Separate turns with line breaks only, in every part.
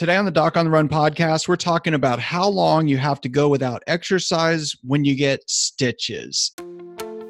Today on the Doc on the Run podcast, we're talking about how long you have to go without exercise when you get stitches.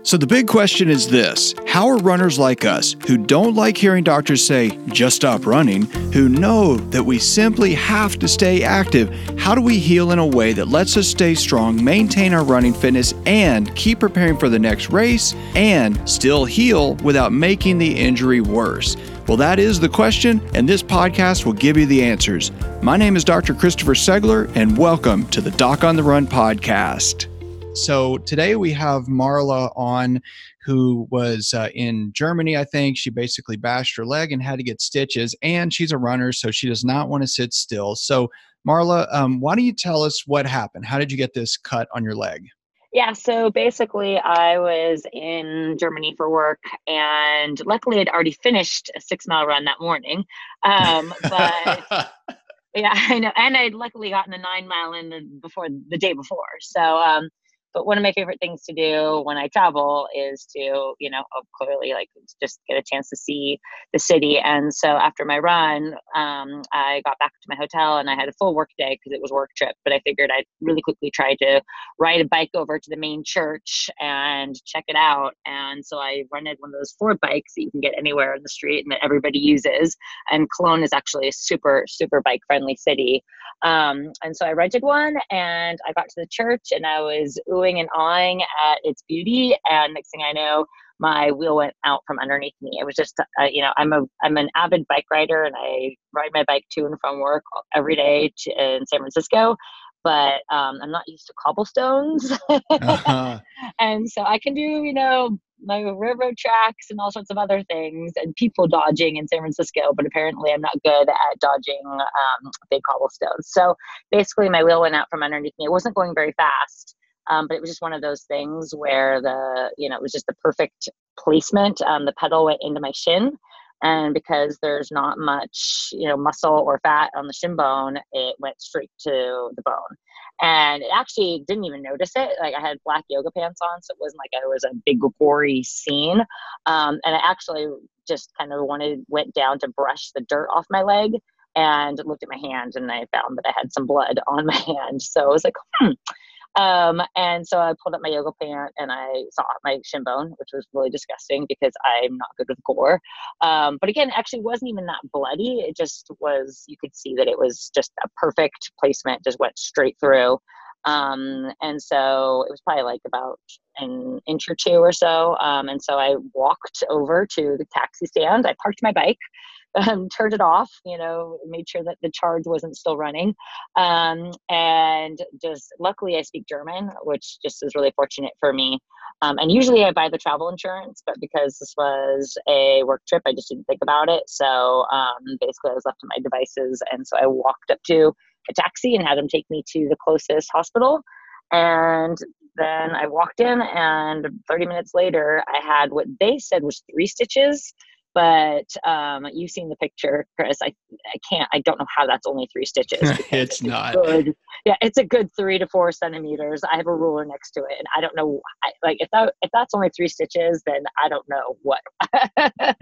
So, the big question is this How are runners like us, who don't like hearing doctors say, just stop running, who know that we simply have to stay active, how do we heal in a way that lets us stay strong, maintain our running fitness, and keep preparing for the next race, and still heal without making the injury worse? Well, that is the question, and this podcast will give you the answers. My name is Dr. Christopher Segler, and welcome to the Doc on the Run podcast. So today we have Marla on, who was uh, in Germany, I think. She basically bashed her leg and had to get stitches, and she's a runner, so she does not want to sit still. So, Marla, um, why don't you tell us what happened? How did you get this cut on your leg?
Yeah, so basically, I was in Germany for work, and luckily, I'd already finished a six mile run that morning. Um, but yeah, I know, and I'd luckily gotten a nine mile in the, before the day before. So um, but one of my favorite things to do when I travel is to, you know, clearly like just get a chance to see the city. And so after my run, um, I got back to my hotel and I had a full work day because it was work trip. But I figured I'd really quickly try to ride a bike over to the main church and check it out. And so I rented one of those Ford bikes that you can get anywhere in the street and that everybody uses. And Cologne is actually a super, super bike friendly city. Um, and so I rented one and I got to the church and I was oohing and awing at its beauty. And next thing I know, my wheel went out from underneath me. It was just, uh, you know, I'm a I'm an avid bike rider, and I ride my bike to and from work every day to, in San Francisco. But um, I'm not used to cobblestones, uh-huh. and so I can do, you know, my railroad tracks and all sorts of other things and people dodging in San Francisco, but apparently I'm not good at dodging um, big cobblestones. So basically, my wheel went out from underneath me. It wasn't going very fast, um, but it was just one of those things where the you know it was just the perfect placement. Um, the pedal went into my shin, and because there's not much you know muscle or fat on the shin bone, it went straight to the bone. And it actually didn't even notice it. Like I had black yoga pants on, so it wasn't like it was a big gory scene. Um, and I actually just kind of wanted went down to brush the dirt off my leg and looked at my hand and I found that I had some blood on my hand. So I was like, hmm, um, and so I pulled up my yoga pant and I saw my shin bone, which was really disgusting because I'm not good with gore. Um, but again, actually wasn't even that bloody. It just was, you could see that it was just a perfect placement, just went straight through. Um, and so it was probably like about an inch or two or so. Um, and so I walked over to the taxi stand. I parked my bike um, turned it off, you know, made sure that the charge wasn't still running. Um, and just luckily, I speak German, which just is really fortunate for me. Um, and usually I buy the travel insurance, but because this was a work trip, I just didn't think about it. So um, basically, I was left to my devices. And so I walked up to a taxi and had them take me to the closest hospital. And then I walked in, and 30 minutes later, I had what they said was three stitches but um, you've seen the picture, Chris. I, I can't. I don't know how that's only three stitches.
it's, it's not.
Good, yeah, it's a good three to four centimeters. I have a ruler next to it, and I don't know. I, like if that if that's only three stitches, then I don't know what.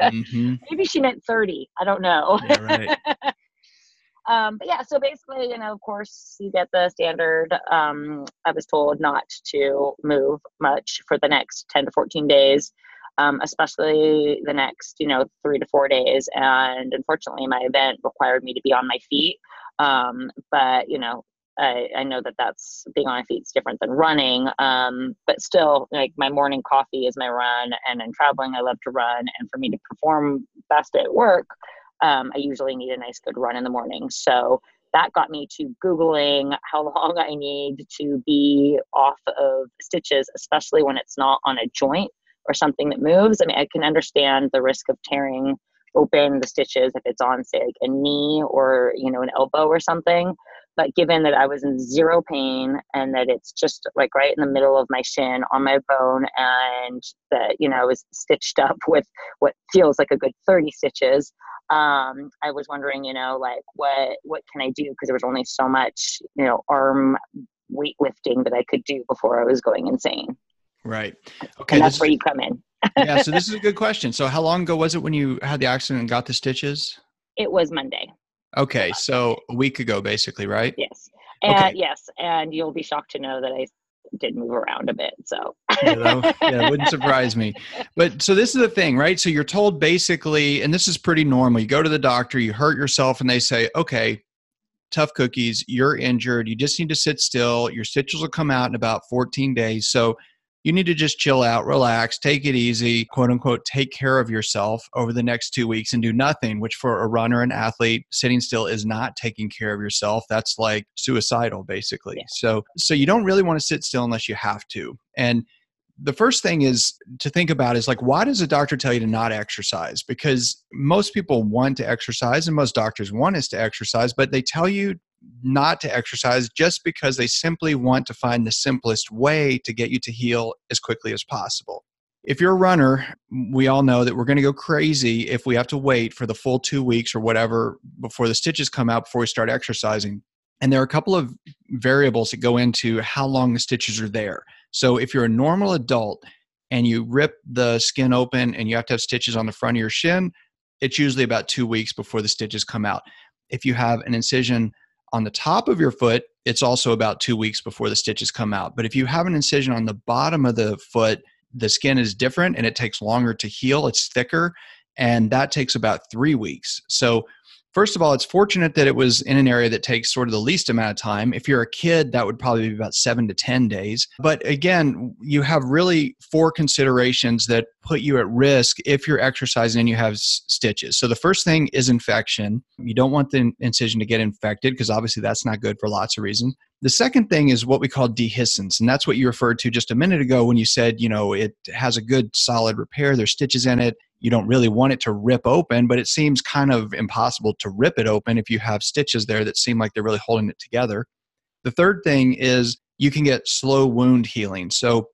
mm-hmm. Maybe she meant thirty. I don't know. Yeah, right. um, but yeah, so basically, you know, of course, you get the standard. Um, I was told not to move much for the next ten to fourteen days um, especially the next, you know, three to four days. And unfortunately, my event required me to be on my feet. Um, but, you know, I, I, know that that's being on my feet is different than running. Um, but still, like my morning coffee is my run. And in traveling, I love to run. And for me to perform best at work, um, I usually need a nice, good run in the morning. So that got me to Googling how long I need to be off of stitches, especially when it's not on a joint or something that moves, I mean, I can understand the risk of tearing open the stitches if it's on, say, like a knee or, you know, an elbow or something. But given that I was in zero pain and that it's just like right in the middle of my shin on my bone and that, you know, I was stitched up with what feels like a good 30 stitches, um, I was wondering, you know, like what, what can I do? Because there was only so much, you know, arm weightlifting that I could do before I was going insane.
Right.
Okay. And that's where you come in.
yeah. So this is a good question. So how long ago was it when you had the accident and got the stitches?
It was Monday.
Okay, so a week ago, basically, right?
Yes. And okay. yes, and you'll be shocked to know that I did move around a bit. So
yeah, that, yeah, wouldn't surprise me. But so this is the thing, right? So you're told basically, and this is pretty normal. You go to the doctor, you hurt yourself, and they say, okay, tough cookies, you're injured. You just need to sit still. Your stitches will come out in about 14 days. So you need to just chill out, relax, take it easy, quote unquote, take care of yourself over the next two weeks and do nothing, which for a runner and athlete, sitting still is not taking care of yourself. That's like suicidal, basically. Yeah. So, so you don't really want to sit still unless you have to. And the first thing is to think about is like why does a doctor tell you to not exercise because most people want to exercise and most doctors want us to exercise but they tell you not to exercise just because they simply want to find the simplest way to get you to heal as quickly as possible. If you're a runner, we all know that we're going to go crazy if we have to wait for the full two weeks or whatever before the stitches come out before we start exercising. And there are a couple of variables that go into how long the stitches are there. So if you're a normal adult and you rip the skin open and you have to have stitches on the front of your shin, it's usually about two weeks before the stitches come out. If you have an incision on the top of your foot, it's also about two weeks before the stitches come out. But if you have an incision on the bottom of the foot, the skin is different and it takes longer to heal. It's thicker, and that takes about three weeks. So First of all, it's fortunate that it was in an area that takes sort of the least amount of time. If you're a kid, that would probably be about seven to 10 days. But again, you have really four considerations that put you at risk if you're exercising and you have s- stitches. So the first thing is infection. You don't want the incision to get infected because obviously that's not good for lots of reasons. The second thing is what we call dehiscence, and that's what you referred to just a minute ago when you said, you know, it has a good solid repair, there's stitches in it, you don't really want it to rip open, but it seems kind of impossible to rip it open if you have stitches there that seem like they're really holding it together. The third thing is you can get slow wound healing. So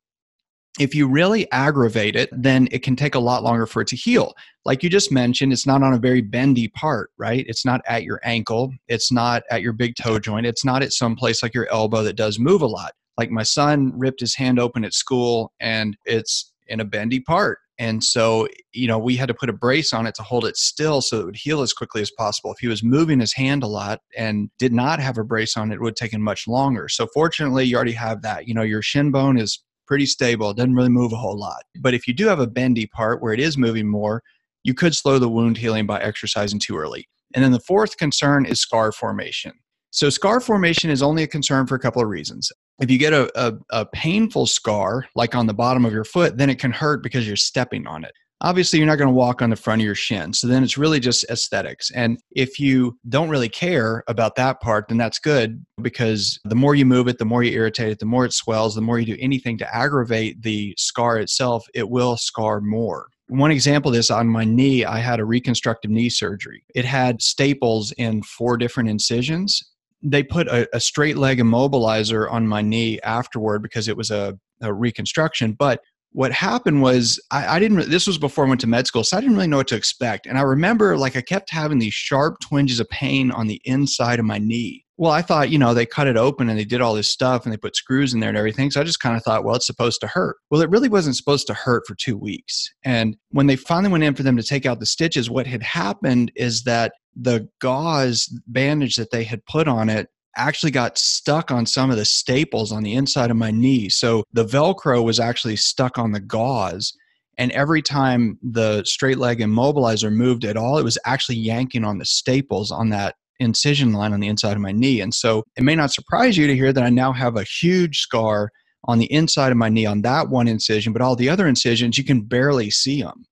if you really aggravate it, then it can take a lot longer for it to heal. Like you just mentioned, it's not on a very bendy part, right? It's not at your ankle, it's not at your big toe joint, it's not at some place like your elbow that does move a lot. Like my son ripped his hand open at school and it's in a bendy part and so, you know, we had to put a brace on it to hold it still so it would heal as quickly as possible. If he was moving his hand a lot and did not have a brace on it, would have taken much longer. So, fortunately, you already have that. You know, your shin bone is pretty stable, it doesn't really move a whole lot. But if you do have a bendy part where it is moving more, you could slow the wound healing by exercising too early. And then the fourth concern is scar formation. So, scar formation is only a concern for a couple of reasons if you get a, a, a, painful scar like on the bottom of your foot then it can hurt because you're stepping on it. Obviously you're not going to walk on the front of your shin so then it's really just aesthetics. And if you don't really care about that part then that's good because the more you move it the more you irritate it the more it swells the more you do anything to aggravate the scar itself it will scar more. One example of this on my knee, I had a reconstructive knee surgery. It had staples in four different incisions they put a, a, straight leg immobilizer on my knee afterward because it was a, a reconstruction. But what happened was I, I, didn't. This was before I went to med school, so I didn't really know what to expect. And I remember like I kept having these sharp twinges of pain on the inside of my knee. Well, I thought you know they cut it open and they did all this stuff and they put screws in there and everything. So I just kind of thought, well, it's supposed to hurt. Well, it really wasn't supposed to hurt for two weeks. And when they finally went in for them to take out the stitches, what had happened is that the gauze bandage that they had put on it actually got stuck on some of the staples on the inside of my knee. So the Velcro was actually stuck on the gauze. And every time the straight leg immobilizer moved at all, it was actually yanking on the staples on that incision line on the inside of my knee. And so it may not surprise you to hear that I now have a huge scar on the inside of my knee on that one incision, but all the other incisions, you can barely see them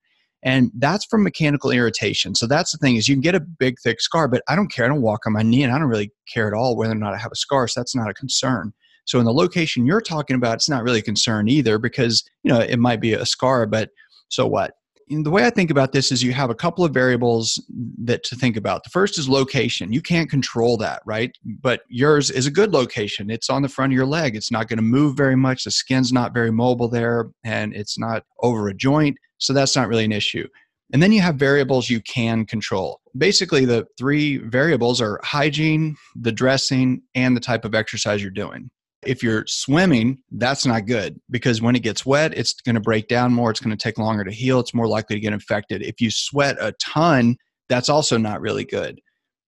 and that's from mechanical irritation so that's the thing is you can get a big thick scar but i don't care i don't walk on my knee and i don't really care at all whether or not i have a scar so that's not a concern so in the location you're talking about it's not really a concern either because you know it might be a scar but so what the way I think about this is you have a couple of variables that to think about. The first is location. You can't control that, right? But yours is a good location. It's on the front of your leg. It's not going to move very much. The skin's not very mobile there, and it's not over a joint. So that's not really an issue. And then you have variables you can control. Basically, the three variables are hygiene, the dressing, and the type of exercise you're doing. If you're swimming, that's not good because when it gets wet, it's going to break down more. It's going to take longer to heal. It's more likely to get infected. If you sweat a ton, that's also not really good.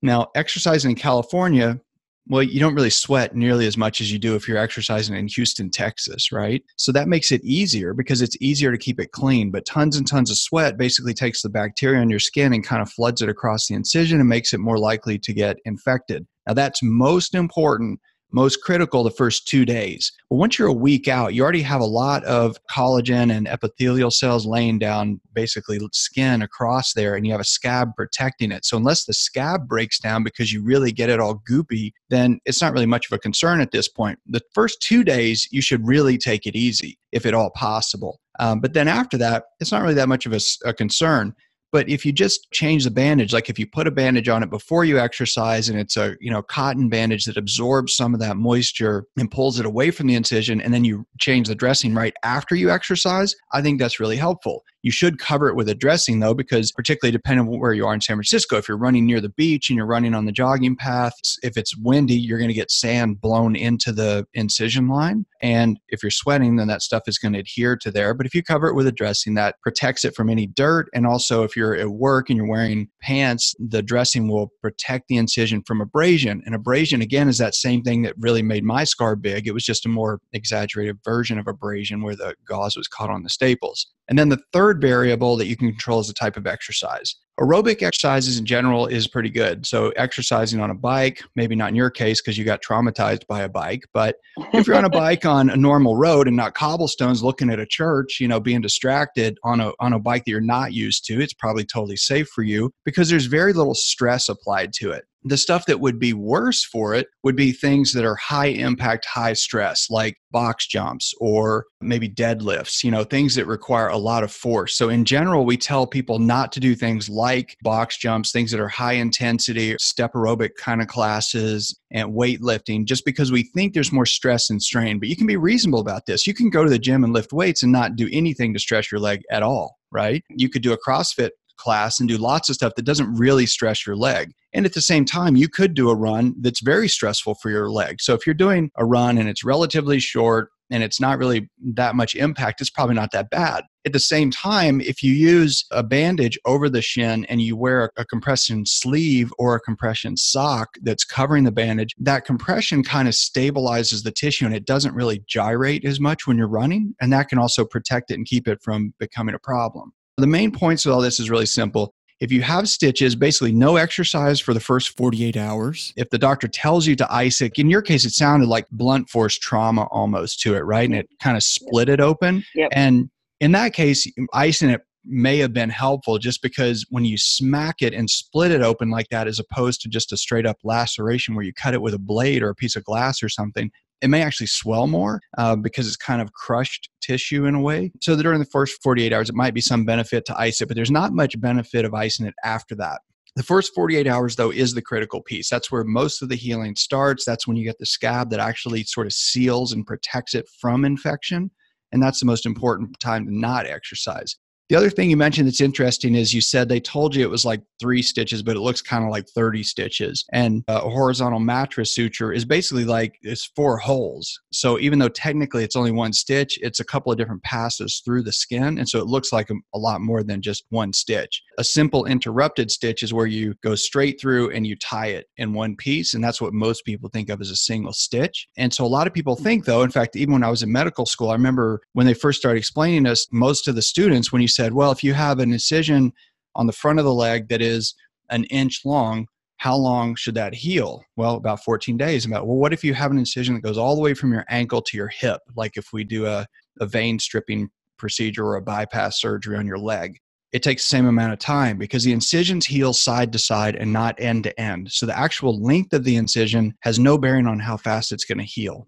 Now, exercising in California, well, you don't really sweat nearly as much as you do if you're exercising in Houston, Texas, right? So that makes it easier because it's easier to keep it clean. But tons and tons of sweat basically takes the bacteria on your skin and kind of floods it across the incision and makes it more likely to get infected. Now, that's most important most critical the first two days. But once you're a week out, you already have a lot of collagen and epithelial cells laying down basically skin across there, and you have a scab protecting it. So, unless the scab breaks down because you really get it all goopy, then it's not really much of a concern at this point. The first two days, you should really take it easy, if at all possible. Um, but then after that, it's not really that much of a, a concern. But if you just change the bandage, like if you put a bandage on it before you exercise and it's a, you know, cotton bandage that absorbs some of that moisture and pulls it away from the incision and then you change the dressing right after you exercise, I think that's really helpful. You should cover it with a dressing though, because particularly depending on where you are in San Francisco, if you're running near the beach and you're running on the jogging path, if it's windy, you're going to get sand blown into the incision line. And if you're sweating, then that stuff is going to adhere to there. But if you cover it with a dressing, that protects it from any dirt. And also, if you're at work and you're wearing pants, the dressing will protect the incision from abrasion. And abrasion, again, is that same thing that really made my scar big. It was just a more exaggerated version of abrasion where the gauze was caught on the staples. And then the third variable that you can control is the type of exercise. Aerobic exercises in general is pretty good. So, exercising on a bike, maybe not in your case because you got traumatized by a bike, but if you're on a bike on a normal road and not cobblestones looking at a church, you know, being distracted on a, on a bike that you're not used to, it's probably totally safe for you because there's very little stress applied to it the stuff that would be worse for it would be things that are high impact, high stress, like box jumps or maybe deadlifts, you know, things that require a lot of force. So, in general, we tell people not to do things like box jumps, things that are high intensity, step aerobic kind of classes, and weightlifting, just because we think there's more stress and strain. But you can be reasonable about this. You can go to the gym and lift weights and not do anything to stress your leg at all, right? You could do a CrossFit class and do lots of stuff that doesn't really stress your leg. And at the same time, you could do a run that's very stressful for your leg. So if you're doing a run and it's relatively short and it's not really that much impact, it's probably not that bad. At the same time, if you use a bandage over the shin and you wear a, compression sleeve or a compression sock that's covering the bandage, that compression kind of stabilizes the tissue and it doesn't really gyrate as much when you're running. And that can also protect it and keep it from becoming a problem. The main points of all this is really simple. If you have stitches, basically no exercise for the first 48 hours. If the doctor tells you to ice it, in your case, it sounded like blunt force trauma almost to it, right? And it kind of split it open.
Yep.
And in that case, icing it may have been helpful just because when you smack it and split it open like that, as opposed to just a straight up laceration where you cut it with a blade or a piece of glass or something, it may actually swell more uh, because it's kind of crushed tissue in a way. So that during the first 48 hours, it might be some benefit to ice it, but there's not much benefit of icing it after that. The first 48 hours, though, is the critical piece. That's where most of the healing starts. That's when you get the scab that actually sort of seals and protects it from infection. And that's the most important time to not exercise. The other thing you mentioned that's interesting is you said they told you it was like three stitches, but it looks kind of like 30 stitches. And uh, a horizontal mattress suture is basically like it's four holes. So even though technically it's only one stitch, it's a couple of different passes through the skin. And so it looks like a, a lot more than just one stitch. A simple interrupted stitch is where you go straight through and you tie it in one piece. And that's what most people think of as a single stitch. And so a lot of people think, though, in fact, even when I was in medical school, I remember when they first started explaining this, most of the students, when you said, well, if you have an incision on the front of the leg that is an inch long, how long should that heal? Well, about 14 days. About well, what if you have an incision that goes all the way from your ankle to your hip, like if we do a, a vein stripping procedure or a bypass surgery on your leg? It takes the same amount of time because the incisions heal side to side and not end to end. So the actual length of the incision has no bearing on how fast it's going to heal.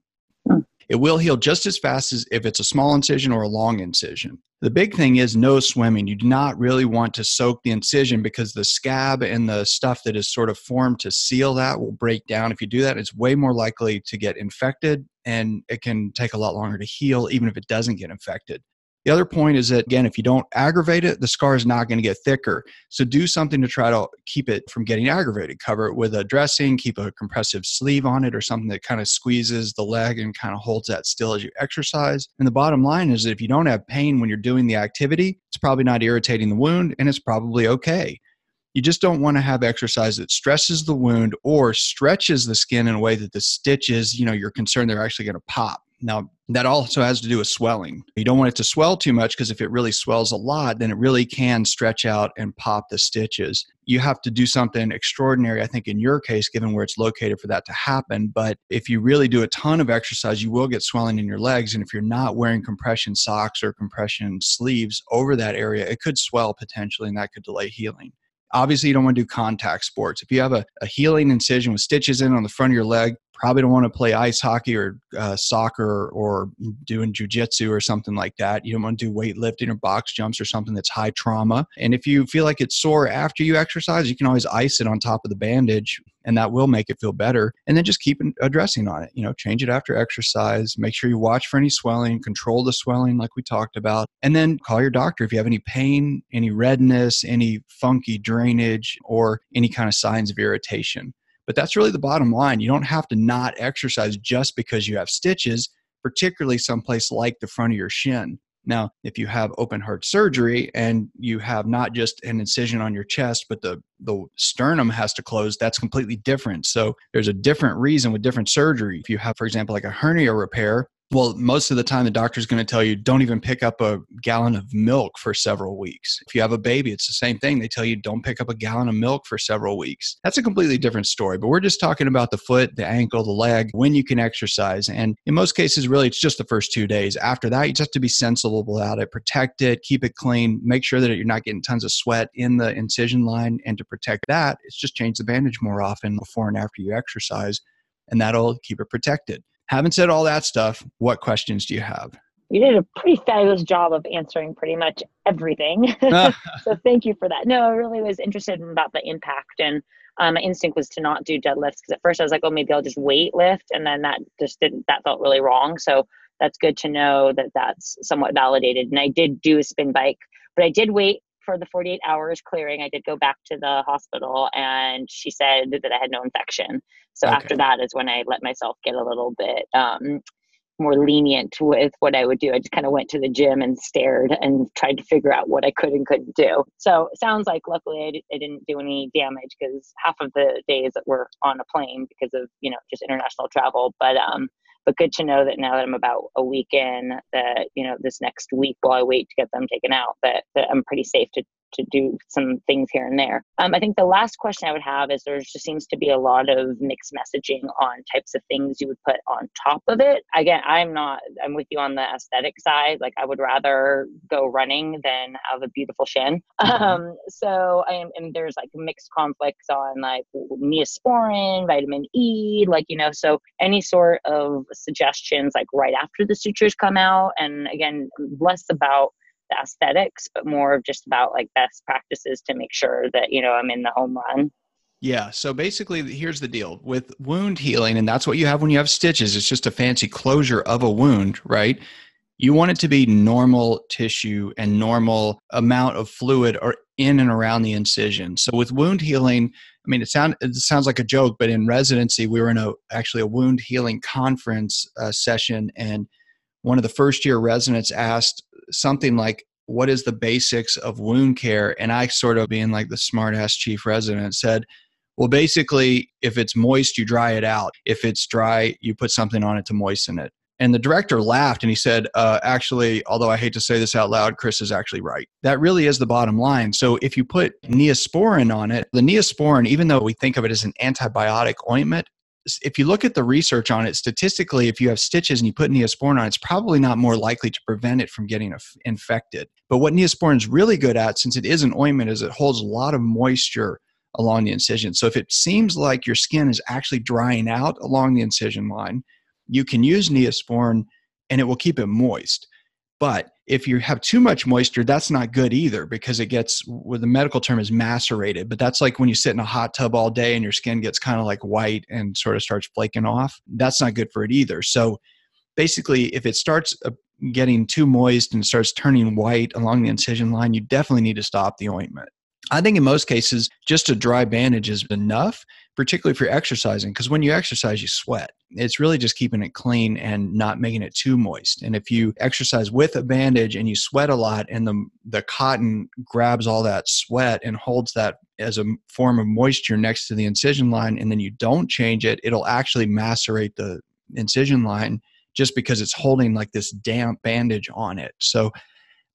It will heal just as fast as if it's a small incision or a long incision. The big thing is no swimming. You do not really want to soak the incision because the scab and the stuff that is sort of formed to seal that will break down. If you do that, it's way more likely to get infected and it can take a lot longer to heal, even if it doesn't get infected. The other point is that, again, if you don't aggravate it, the scar is not going to get thicker. So do something to try to keep it from getting aggravated. Cover it with a dressing, keep a compressive sleeve on it, or something that kind of squeezes the leg and kind of holds that still as you exercise. And the bottom line is that if you don't have pain when you're doing the activity, it's probably not irritating the wound and it's probably okay You just don't want to have exercise that stresses the wound or stretches the skin in a way that the stitches, you know, you're concerned they're actually going to pop. Now, that also has to do with swelling. You don't want it to swell too much because if it really swells a lot, then it really can stretch out and pop the stitches. You have to do something extraordinary, I think, in your case, given where it's located for that to happen. But if you really do a ton of exercise, you will get swelling in your legs. And if you're not wearing compression socks or compression sleeves over that area, it could swell potentially and that could delay healing. Obviously, you don't want to do contact sports. If you have a, a healing incision with stitches in on the front of your leg, probably don't want to play ice hockey or uh, soccer or doing jujitsu or something like that. You don't want to do weightlifting or box jumps or something that's high trauma. And if you feel like it's sore after you exercise, you can always ice it on top of the bandage and that will make it feel better. And then just keep addressing on it. You know, change it after exercise. Make sure you watch for any swelling, control the swelling like we talked about, and then call your doctor if you have any pain, any redness, any funky drainage, or any kind of signs of irritation. But that's really the bottom line. You don't have to not exercise just because you have stitches, particularly someplace like the front of your shin. Now, if you have open heart surgery and you have not just an incision on your chest, but the, the sternum has to close, that's completely different. So there's a different reason with different surgery. If you have, for example, like a hernia repair, well, most of the time, the doctor's going to tell you don't even pick up a gallon of milk for several weeks. If you have a baby, it's the same thing. They tell you don't pick up a gallon of milk for several weeks. That's a completely different story, but we're just talking about the foot, the ankle, the leg, when you can exercise. And in most cases, really, it's just the first two days. After that, you just have to be sensible about it, protect it, keep it clean, make sure that you're not getting tons of sweat in the incision line. And to protect that, it's just change the bandage more often before and after you exercise, and that'll keep it protected. Having said all that stuff, what questions do you have?
You did a pretty fabulous job of answering pretty much everything. so thank you for that. No, I really was interested in about the impact and um, my instinct was to not do deadlifts because at first I was like, oh, maybe I'll just weight lift. And then that just didn't, that felt really wrong. So that's good to know that that's somewhat validated. And I did do a spin bike, but I did wait for the 48 hours clearing, I did go back to the hospital and she said that I had no infection. So okay. after that is when I let myself get a little bit um, more lenient with what I would do. I just kind of went to the gym and stared and tried to figure out what I could and couldn't do. So it sounds like luckily I d- I didn't do any damage because half of the days that were on a plane because of, you know, just international travel. But um, but good to know that now that I'm about a week in, that you know this next week while I wait to get them taken out, that, that I'm pretty safe to to do some things here and there. Um, I think the last question I would have is there just seems to be a lot of mixed messaging on types of things you would put on top of it. Again, I'm not, I'm with you on the aesthetic side. Like I would rather go running than have a beautiful shin. Mm-hmm. Um, so I am, and there's like mixed conflicts on like neosporin, vitamin E, like, you know, so any sort of suggestions like right after the sutures come out. And again, less about the aesthetics, but more of just about like best practices to make sure that, you know, I'm in the home run.
Yeah. So basically, here's the deal with wound healing, and that's what you have when you have stitches. It's just a fancy closure of a wound, right? You want it to be normal tissue and normal amount of fluid or in and around the incision. So with wound healing, I mean, it sound it sounds like a joke, but in residency, we were in a actually a wound healing conference uh, session, and one of the first year residents asked something like what is the basics of wound care? And i sort of being like the smartass chief resident said well basically if it's moist you dry it out. If it's dry you put something on it to moisten it. And the director laughed and he said uh, actually although i hate to say this out loud chris is actually right. That really is the bottom line. So if you put neosporin on it the neosporin even though we think of it as an antibiotic ointment if you look at the research on it statistically if you have stitches and you put neosporin on it's probably not more likely to prevent it from getting infected. But what neosporin is really good at since it is an ointment is it holds a lot of moisture along the incision. So if it seems like your skin is actually drying out along the incision line you can use neosporin and it will keep it moist but if you have too much moisture, that's not good either because it gets what the medical term is macerated. But that's like when you sit in a hot tub all day and your skin gets kind of like white and sort of starts flaking off. That's not good for it either. So basically, if it starts uh, getting too moist and starts turning white along the incision line, you definitely need to stop the ointment. I think in most cases, just a dry bandage is enough, particularly if you're exercising, because when you exercise, you sweat. It's really just keeping it clean and not making it too moist. And if you exercise with a bandage and you sweat a lot and the the cotton grabs all that sweat and holds that as a form of moisture next to the incision line and then you don't change it, it'll actually macerate the incision line just because it's holding like this damp bandage on it. So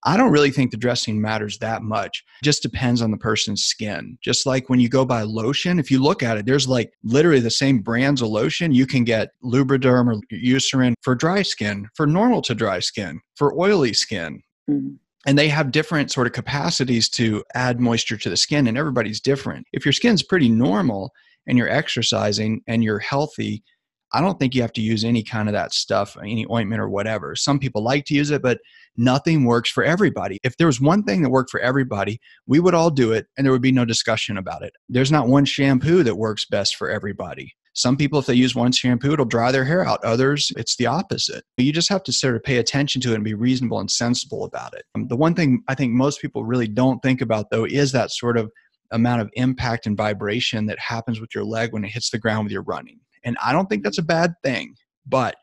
I don't really think the dressing matters that much. It just depends on the person's skin. Just like when you go buy lotion, if you look at it, there's like literally the same brands of lotion. You can get Lubriderm or Eucerin for dry skin, for normal to dry skin, for oily skin. Mm-hmm. And they have different sort of capacities to add moisture to the skin, and everybody's different. If your skin's pretty normal and you're exercising and you're healthy, I don't think you have to use any kind of that stuff, any ointment or whatever. Some people like to use it, but nothing works for everybody. If there was one thing that worked for everybody, we would all do it and there would be no discussion about it. There's not one shampoo that works best for everybody. Some people, if they use one shampoo, it'll dry their hair out. Others, it's the opposite. You just have to sort of pay attention to it and be reasonable and sensible about it. Um, the one thing I think most people really don't think about, though, is that sort of amount of impact and vibration that happens with your leg when it hits the ground with your running. And I don't think that's a bad thing. But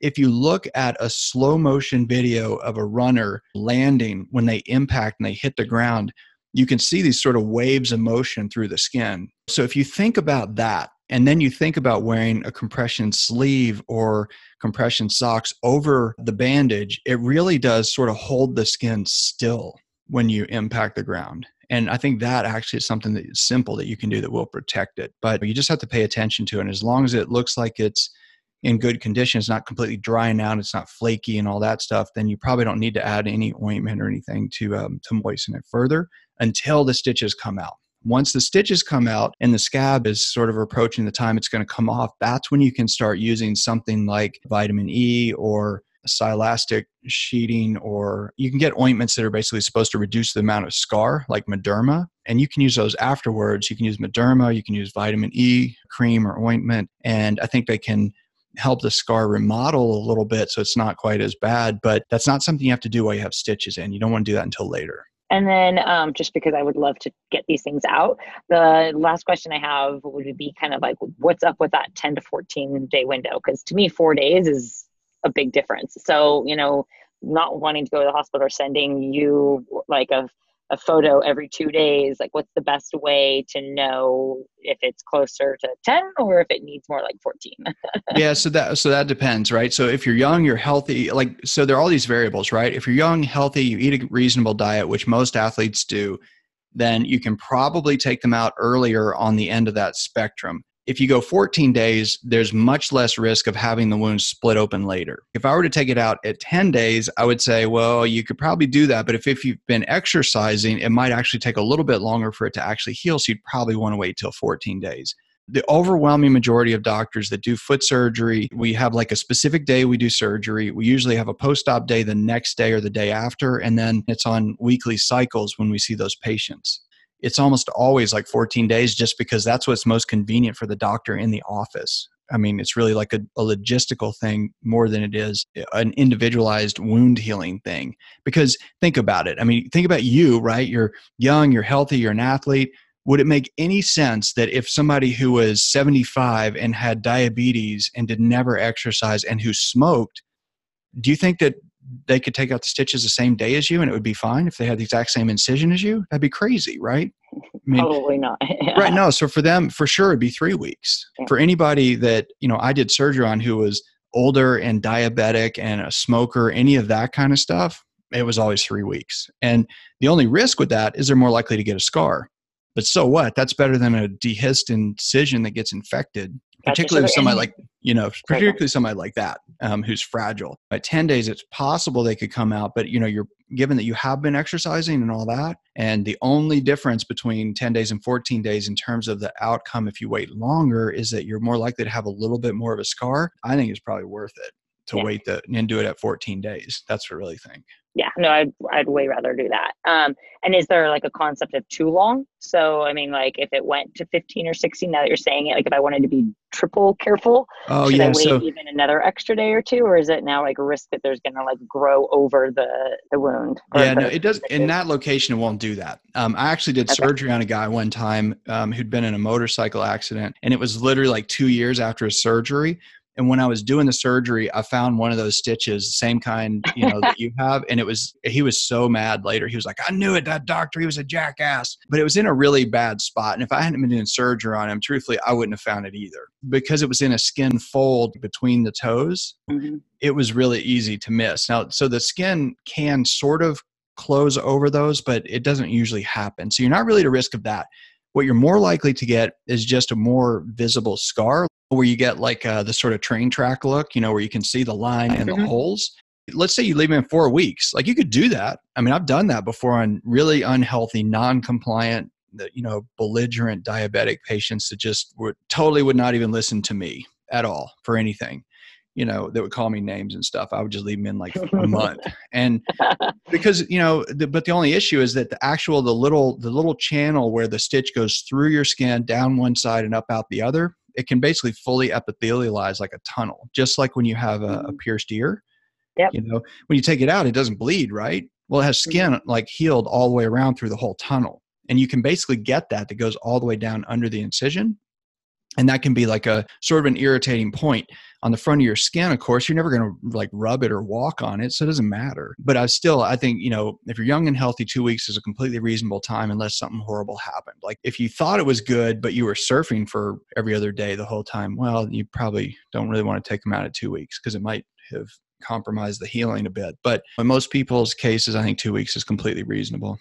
if you look at a slow motion video of a runner landing when they impact and they hit the ground, you can see these sort of waves of motion through the skin. So if you think about that, and then you think about wearing a compression sleeve or compression socks over the bandage, it really does sort of hold the skin still when you impact the ground. And I think that actually is something that is simple that you can do that will protect it. But you just have to pay attention to it. And as long as it looks like it's in good condition, it's not completely drying out, it's not flaky and all that stuff, then you probably don't need to add any ointment or anything to um, to moisten it further until the stitches come out. Once the stitches come out and the scab is sort of approaching the time it's going to come off, that's when you can start using something like vitamin E or silastic sheeting, or you can get ointments that are basically supposed to reduce the amount of scar, like Mederma, and you can use those afterwards. You can use Mederma, you can use vitamin E cream or ointment, and I think they can help the scar remodel a little bit so it's not quite as bad. But that's not something you have to do while you have stitches in. You don't want to do that until later.
And then, um, just because I would love to get these things out, the last question I have would be kind of like, what's up with that 10 to 14 day window? Because to me, four days is a big difference. So, you know, not wanting to go to the hospital or sending you like a, a photo every two days, like what's the best way to know if it's closer to 10 or if it needs more like 14?
yeah. So that, so that depends, right? So if you're young, you're healthy, like, so there are all these variables, right? If you're young, healthy, you eat a reasonable diet, which most athletes do, then you can probably take them out earlier on the end of that spectrum if you go 14 days, there's much less risk of having the wound split open later. If I were to take it out at 10 days, I would say, well, you could probably do that. But if, if you've been exercising, it might actually take a little bit longer for it to actually heal. So you'd probably want to wait till 14 days. The overwhelming majority of doctors that do foot surgery, we have like a specific day we do surgery. We usually have a post op day the next day or the day after, and then it's on weekly cycles when we see those patients it's almost always like 14 days just because that's what's most convenient for the doctor in the office. I mean, it's really like a, a, logistical thing more than it is an individualized wound healing thing. Because think about it. I mean, think about you, right? You're young, you're healthy, you're an athlete. Would it make any sense that if somebody who was 75 and had diabetes and did never exercise and who smoked, do you think that they could take out the stitches the same day as you and it would be fine if they had the exact same incision as you? That'd be crazy right?
I mean, probably not
right no so for them for sure it'd be three weeks. Yeah. for anybody that you know i did surgery on who was older and diabetic and a smoker any of that kind of stuff it was always three weeks. And the only risk with that is they're more likely to get a scar. But so what? That's better than a dehisced incision that gets infected particularly with somebody like you know particularly somebody like that um, who's fragile. At 10 days it's possible they could come out but you know you're given that you have been exercising and all that and the only difference between 10 days and 14 days in terms of the outcome if you wait longer is that you're more likely to have a little bit more of a scar i think it's probably worth it to yeah. wait the, and do it at 14 days. That's what i really think
yeah, no, I'd I'd way rather do that. Um, and is there like a concept of too long? So I mean, like if it went to 15 or 16, now that you're saying it, like if I wanted to be triple careful,
oh
should
yeah,
I wait
so,
even another extra day or two, or is it now like a risk that there's going to like grow over the the wound?
Yeah,
the,
no, it does. In that location, it won't do that. Um, I actually did okay. surgery on a guy one time um, who'd been in a motorcycle accident, and it was literally like two years after his surgery And when I was doing the surgery, I found one of those stitches, the same kind, you know, that you have. And it was, he was so mad later. He was like, I knew it, that doctor, he was a jackass. But it was in a really bad spot. And if I hadn't been doing surgery on him, truthfully, I wouldn't have found it either. Because it was in a skin fold between the toes, mm-hmm. it was really easy to miss. Now, so the skin can sort of close over those, but it doesn't usually happen. So you're not really at risk of that. What you're more likely to get is just a more visible scar where you get like uh, the sort of train track look, you know, where you can see the line and the mm-hmm. holes. Let's say you leave them in four weeks. Like you could do that. I mean, I've done that before on really unhealthy, non-compliant, you know, belligerent diabetic patients that just would totally would not even listen to me at all for anything you know, that would call me names and stuff. I would just leave them in like a month. And because, you know, the, but the only issue is that the actual, the little, the little channel where the stitch goes through your skin down one side and up out the other, it can basically fully epithelialize like a tunnel, just like when you have a, a mm-hmm. pierced ear.
Yep.
You know, when you take it out, it doesn't bleed, right? Well, it has mm-hmm. skin like healed all the way around through the whole tunnel. And you can basically get that that goes all the way down under the incision. And that can be like a sort of an irritating point on the front of your skin of course you're never going to like rub it or walk on it so it doesn't matter. But i still i think you know if you're young and healthy two weeks is a completely reasonable time unless something horrible happened. Like if you thought it was good but you were surfing for every other day the whole time well you probably don't really want to take them out at two weeks because it might have compromised the healing a bit. But in most people's cases i think two weeks is completely reasonable.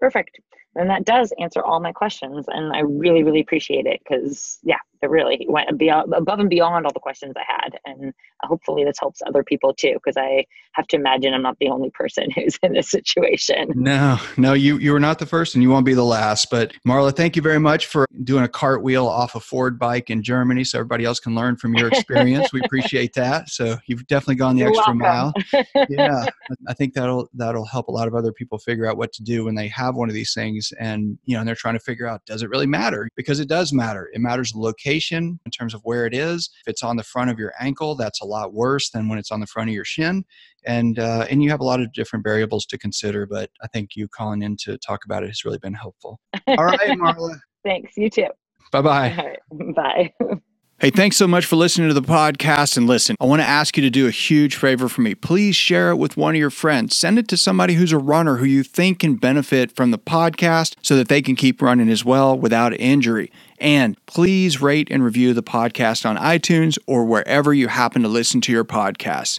Perfect and that does answer all my questions and i really really appreciate it because yeah it really went beyond, above and beyond all the questions I had. And hopefully this helps other people too, because I have to imagine I'm not the only person who's in this situation.
No, no, you, you were not the first and you won't be the last. But Marla, thank you very much for doing a cartwheel off a Ford bike in Germany so everybody else can learn from your experience. we appreciate that. So you've definitely gone the You're extra welcome. mile. yeah. I think that'll, that'll help a lot of other people figure out what to do when they have one of these things and, you know, and they're trying to figure out, does it really matter? Because it does matter. It matters the location in terms of where it is. If it's on the front of your ankle, that's a lot worse than when it's on the front of your shin. And uh, and you have a lot of different variables to consider. But I think you calling in to talk about it has really been helpful. All right, Marla.
Thanks. You too.
Bye-bye.
Bye.
Hey, thanks so much for listening to the podcast. And listen, I want to ask you to do a huge favor for me. Please share it with one of your friends. Send it to somebody who's a runner who you think can benefit from the podcast so that they can keep running as well without injury. And please rate and review the podcast on iTunes or wherever you happen to listen to your podcasts.